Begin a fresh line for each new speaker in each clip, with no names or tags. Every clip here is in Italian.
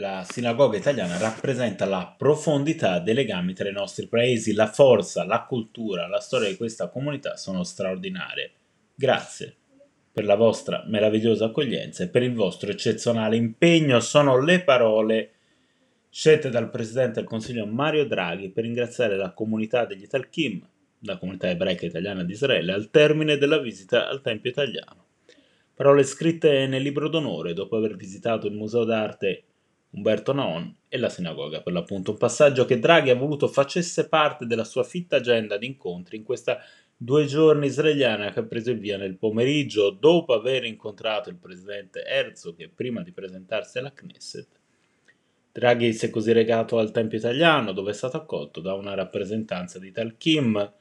La sinagoga italiana rappresenta la profondità dei legami tra i nostri paesi, la forza, la cultura, la storia di questa comunità sono straordinarie. Grazie per la vostra meravigliosa accoglienza e per il vostro eccezionale impegno sono le parole scelte dal Presidente del Consiglio Mario Draghi per ringraziare la comunità degli Italkim, la comunità ebraica italiana di Israele, al termine della visita al Tempio italiano. Parole scritte nel libro d'onore dopo aver visitato il Museo d'arte Umberto Naon e la sinagoga, per l'appunto, un passaggio che Draghi ha voluto facesse parte della sua fitta agenda di incontri in questa due giorni israeliana che ha preso il via nel pomeriggio dopo aver incontrato il presidente Herzog prima di presentarsi alla Knesset. Draghi si è così recato al Tempio italiano dove è stato accolto da una rappresentanza di Talkim,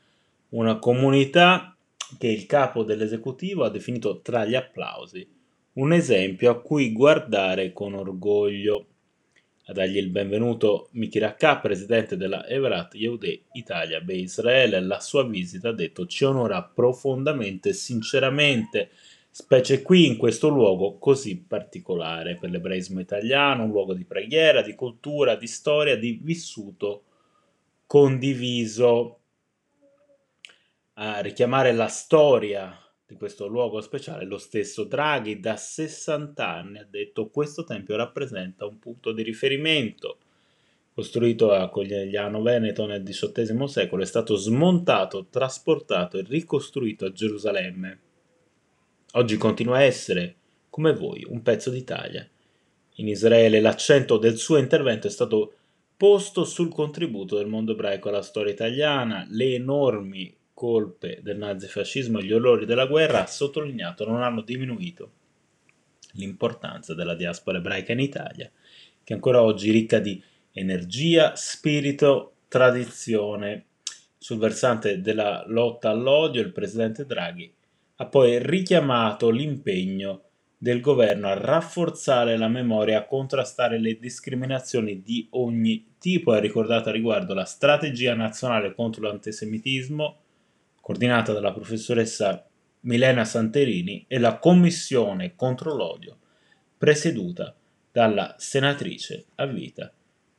una comunità che il capo dell'esecutivo ha definito tra gli applausi un esempio a cui guardare con orgoglio a dargli il benvenuto Miki Rakka, presidente della Everat Yehudei Italia Be Israele. La sua visita, ha detto, ci onora profondamente sinceramente, specie qui in questo luogo così particolare per l'ebraismo italiano, un luogo di preghiera, di cultura, di storia, di vissuto condiviso. A richiamare la storia di questo luogo speciale, lo stesso Draghi da 60 anni ha detto questo tempio rappresenta un punto di riferimento. Costruito a Cogliano Veneto nel XVIII secolo, è stato smontato, trasportato e ricostruito a Gerusalemme. Oggi continua a essere, come voi, un pezzo d'Italia. In Israele l'accento del suo intervento è stato posto sul contributo del mondo ebraico alla storia italiana, le enormi colpe del nazifascismo e gli orrori della guerra, ha sottolineato non hanno diminuito l'importanza della diaspora ebraica in Italia, che ancora oggi è ricca di energia, spirito, tradizione. Sul versante della lotta all'odio, il presidente Draghi ha poi richiamato l'impegno del governo a rafforzare la memoria, a contrastare le discriminazioni di ogni tipo. Ha ricordato a riguardo la strategia nazionale contro l'antisemitismo, coordinata dalla professoressa Milena Santerini, e la Commissione contro l'odio, presieduta dalla senatrice a vita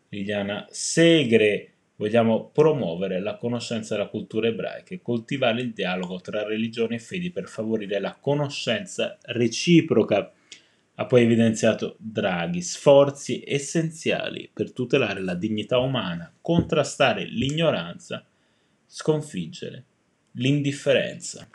Liliana Segre. Vogliamo promuovere la conoscenza della cultura ebraica e coltivare il dialogo tra religioni e fedi per favorire la conoscenza reciproca. Ha poi evidenziato Draghi sforzi essenziali per tutelare la dignità umana, contrastare l'ignoranza, sconfiggere l'indifferenza.